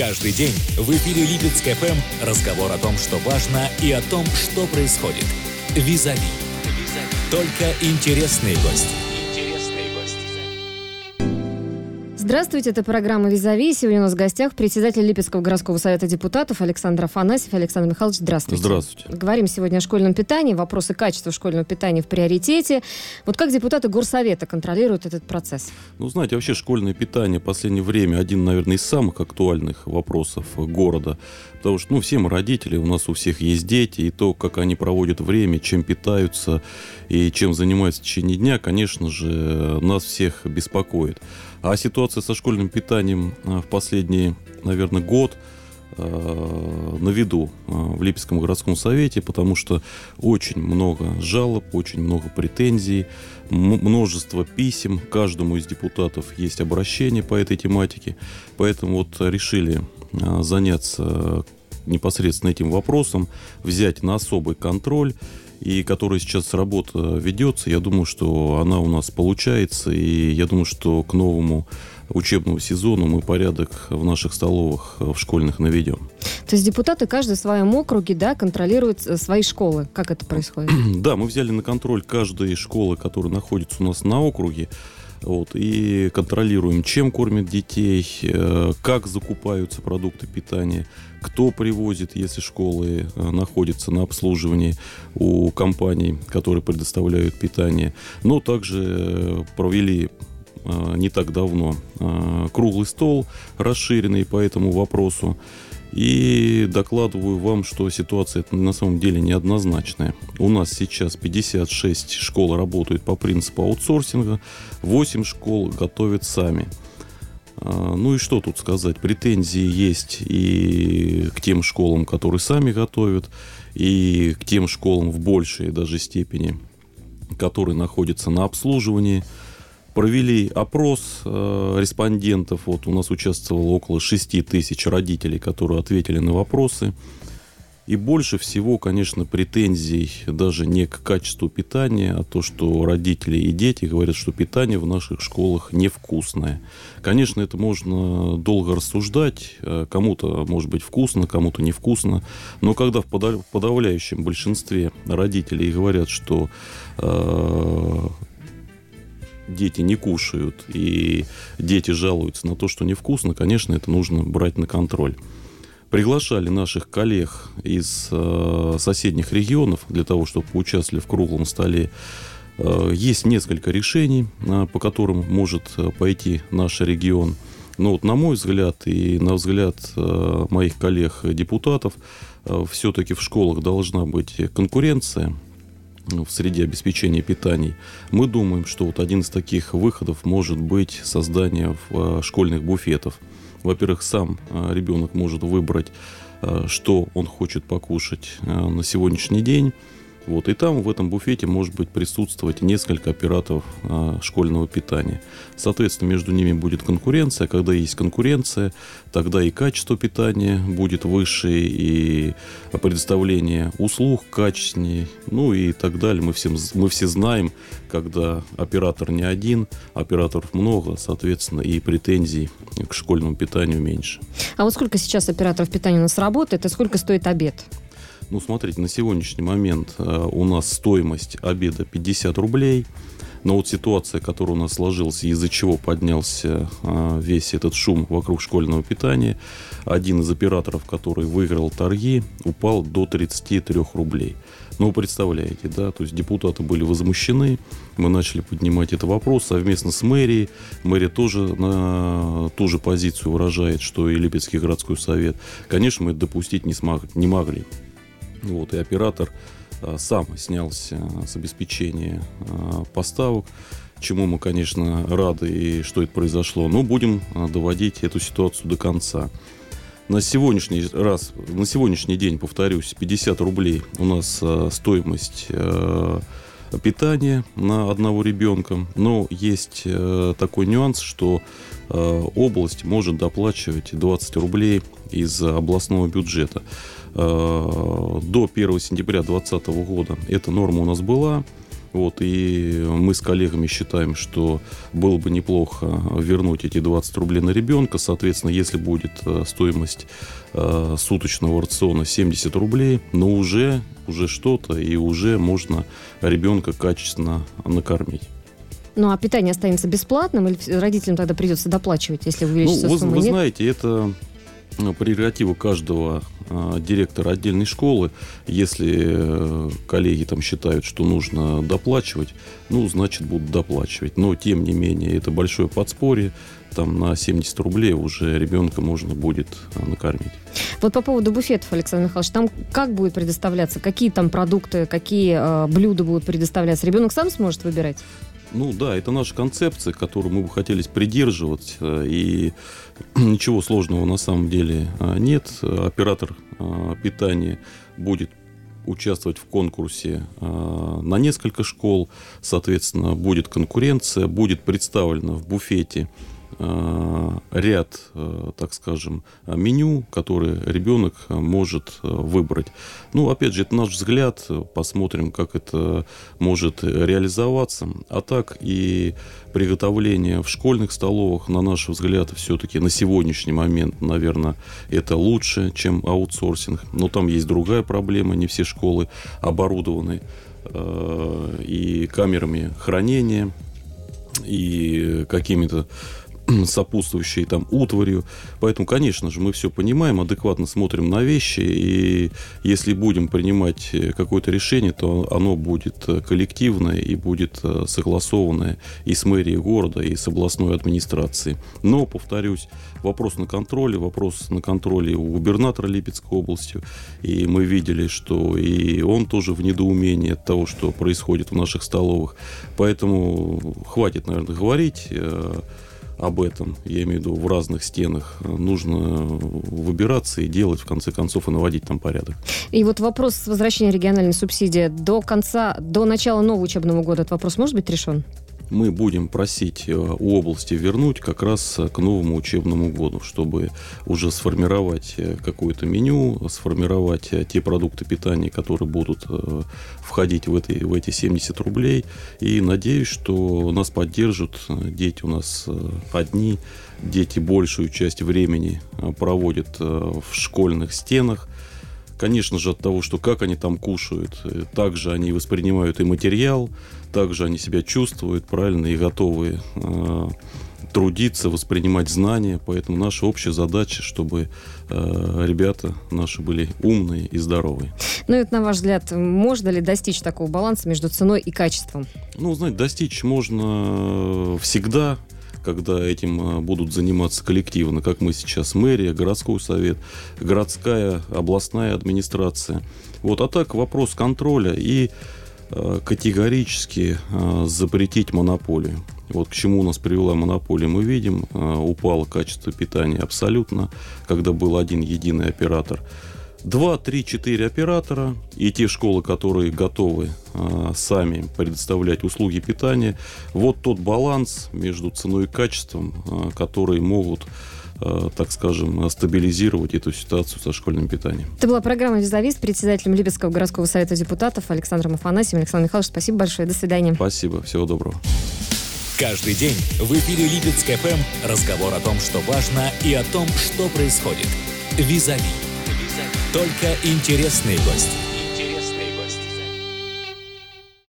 Каждый день в эфире Липецк ФМ разговор о том, что важно и о том, что происходит. Визави. Только интересные гости. Здравствуйте, это программа «Визави». Сегодня у нас в гостях председатель Липецкого городского совета депутатов Александр Афанасьев. Александр Михайлович, здравствуйте. Здравствуйте. Говорим сегодня о школьном питании, вопросы качества школьного питания в приоритете. Вот как депутаты горсовета контролируют этот процесс? Ну, знаете, вообще школьное питание в последнее время один, наверное, из самых актуальных вопросов города. Потому что, ну, все мы родители, у нас у всех есть дети, и то, как они проводят время, чем питаются и чем занимаются в течение дня, конечно же, нас всех беспокоит. А ситуация со школьным питанием а, в последний, наверное, год а, на виду а, в Липецком городском совете, потому что очень много жалоб, очень много претензий, множество писем. Каждому из депутатов есть обращение по этой тематике. Поэтому вот решили заняться непосредственно этим вопросом, взять на особый контроль и которая сейчас работа ведется, я думаю, что она у нас получается, и я думаю, что к новому учебному сезону мы порядок в наших столовых в школьных наведем. То есть депутаты каждый в своем округе да, контролируют э, свои школы. Как это происходит? Да, мы взяли на контроль каждые школы, которые находятся у нас на округе. Вот, и контролируем, чем кормят детей, э, как закупаются продукты питания, кто привозит, если школы э, находятся на обслуживании у компаний, которые предоставляют питание. Но также э, провели не так давно круглый стол, расширенный по этому вопросу. И докладываю вам, что ситуация на самом деле неоднозначная. У нас сейчас 56 школ работают по принципу аутсорсинга, 8 школ готовят сами. А, ну и что тут сказать? Претензии есть и к тем школам, которые сами готовят, и к тем школам в большей даже степени, которые находятся на обслуживании – Провели опрос э, респондентов. Вот у нас участвовало около 6 тысяч родителей, которые ответили на вопросы. И больше всего, конечно, претензий даже не к качеству питания, а то, что родители и дети говорят, что питание в наших школах невкусное. Конечно, это можно долго рассуждать. Э, кому-то может быть вкусно, кому-то невкусно. Но когда в подавляющем большинстве родителей говорят, что э, дети не кушают, и дети жалуются на то, что невкусно, конечно, это нужно брать на контроль. Приглашали наших коллег из э, соседних регионов для того, чтобы поучаствовали в круглом столе. Э, есть несколько решений, э, по которым может э, пойти наш регион. Но вот на мой взгляд и на взгляд э, моих коллег-депутатов, э, все-таки в школах должна быть конкуренция в среде обеспечения питаний. Мы думаем, что вот один из таких выходов может быть создание а, школьных буфетов. Во-первых, сам а, ребенок может выбрать, а, что он хочет покушать на сегодняшний день. Вот, и там в этом буфете может быть присутствовать несколько операторов а, школьного питания. Соответственно, между ними будет конкуренция. Когда есть конкуренция, тогда и качество питания будет выше, и предоставление услуг качественнее, ну и так далее. Мы, всем, мы все знаем, когда оператор не один, операторов много, соответственно, и претензий к школьному питанию меньше. А вот сколько сейчас операторов питания у нас работает, и сколько стоит обед? Ну, смотрите, на сегодняшний момент э, у нас стоимость обеда 50 рублей. Но вот ситуация, которая у нас сложилась, из-за чего поднялся э, весь этот шум вокруг школьного питания, один из операторов, который выиграл торги, упал до 33 рублей. Ну, вы представляете, да, то есть депутаты были возмущены, мы начали поднимать этот вопрос совместно с мэрией. Мэрия тоже на ту же позицию выражает, что и Липецкий городской совет. Конечно, мы это допустить не, смог, не могли. Вот, и оператор а, сам снялся с обеспечения а, поставок, чему мы, конечно, рады и что это произошло. Но будем а, доводить эту ситуацию до конца. На сегодняшний раз, на сегодняшний день, повторюсь, 50 рублей у нас стоимость питания на одного ребенка. Но есть такой нюанс, что область может доплачивать 20 рублей из областного бюджета. Э, до 1 сентября 2020 года эта норма у нас была. Вот, и мы с коллегами считаем, что было бы неплохо вернуть эти 20 рублей на ребенка. Соответственно, если будет э, стоимость э, суточного рациона 70 рублей, но уже, уже что-то, и уже можно ребенка качественно накормить. Ну, а питание останется бесплатным, или родителям тогда придется доплачивать, если увеличится ну, вы, сумма? Вы Нет? знаете, это прерогатива каждого э, директора отдельной школы. Если э, коллеги там считают, что нужно доплачивать, ну, значит, будут доплачивать. Но, тем не менее, это большое подспорье. Там на 70 рублей уже ребенка можно будет э, накормить. Вот по поводу буфетов, Александр Михайлович, там как будет предоставляться? Какие там продукты, какие э, блюда будут предоставляться? Ребенок сам сможет выбирать? Ну да, это наша концепция, которую мы бы хотели придерживать. э, И ничего сложного на самом деле э, нет. Оператор э, питания будет участвовать в конкурсе на несколько школ. Соответственно, будет конкуренция, будет представлено в буфете ряд, э, так скажем, меню, которые ребенок может э, выбрать. Ну, опять же, это наш взгляд, посмотрим, как это может реализоваться. А так и приготовление в школьных столовых, на наш взгляд, все-таки на сегодняшний момент, наверное, это лучше, чем аутсорсинг. Но там есть другая проблема, не все школы оборудованы э, и камерами хранения, и какими-то сопутствующей там утварью. Поэтому, конечно же, мы все понимаем, адекватно смотрим на вещи, и если будем принимать э, какое-то решение, то оно будет э, коллективное и будет э, согласованное и с мэрией города, и с областной администрацией. Но, повторюсь, вопрос на контроле, вопрос на контроле у губернатора Липецкой области, и мы видели, что и он тоже в недоумении от того, что происходит в наших столовых. Поэтому хватит, наверное, говорить об этом, я имею в виду в разных стенах, нужно выбираться и делать, в конце концов, и наводить там порядок. И вот вопрос возвращения региональной субсидии до конца, до начала нового учебного года этот вопрос может быть решен? Мы будем просить э, у области вернуть как раз к новому учебному году, чтобы уже сформировать э, какое-то меню, сформировать э, те продукты питания, которые будут входить в, эти, в эти 70 рублей. И надеюсь, что нас поддержат. Дети у нас одни, дети большую часть времени проводят в школьных стенах. Конечно же, от того, что как они там кушают, также они воспринимают и материал, также они себя чувствуют правильно и готовы э, трудиться, воспринимать знания. Поэтому наша общая задача, чтобы э, ребята наши были умные и здоровые. Ну и на ваш взгляд, можно ли достичь такого баланса между ценой и качеством? Ну, знаете, достичь можно всегда когда этим будут заниматься коллективно, как мы сейчас, мэрия, городской совет, городская, областная администрация. Вот, а так вопрос контроля и категорически запретить монополию. Вот к чему у нас привела монополия, мы видим, упало качество питания абсолютно, когда был один единый оператор. Два, три, четыре оператора и те школы, которые готовы а, сами предоставлять услуги питания. Вот тот баланс между ценой и качеством, а, которые могут так скажем, стабилизировать эту ситуацию со школьным питанием. Это была программа «Визавист» председателем Липецкого городского совета депутатов Александром Афанасьевым. Александр Михайлович, спасибо большое. До свидания. Спасибо. Всего доброго. Каждый день в эфире Липецк ФМ разговор о том, что важно и о том, что происходит. Визави. Только интересные гости.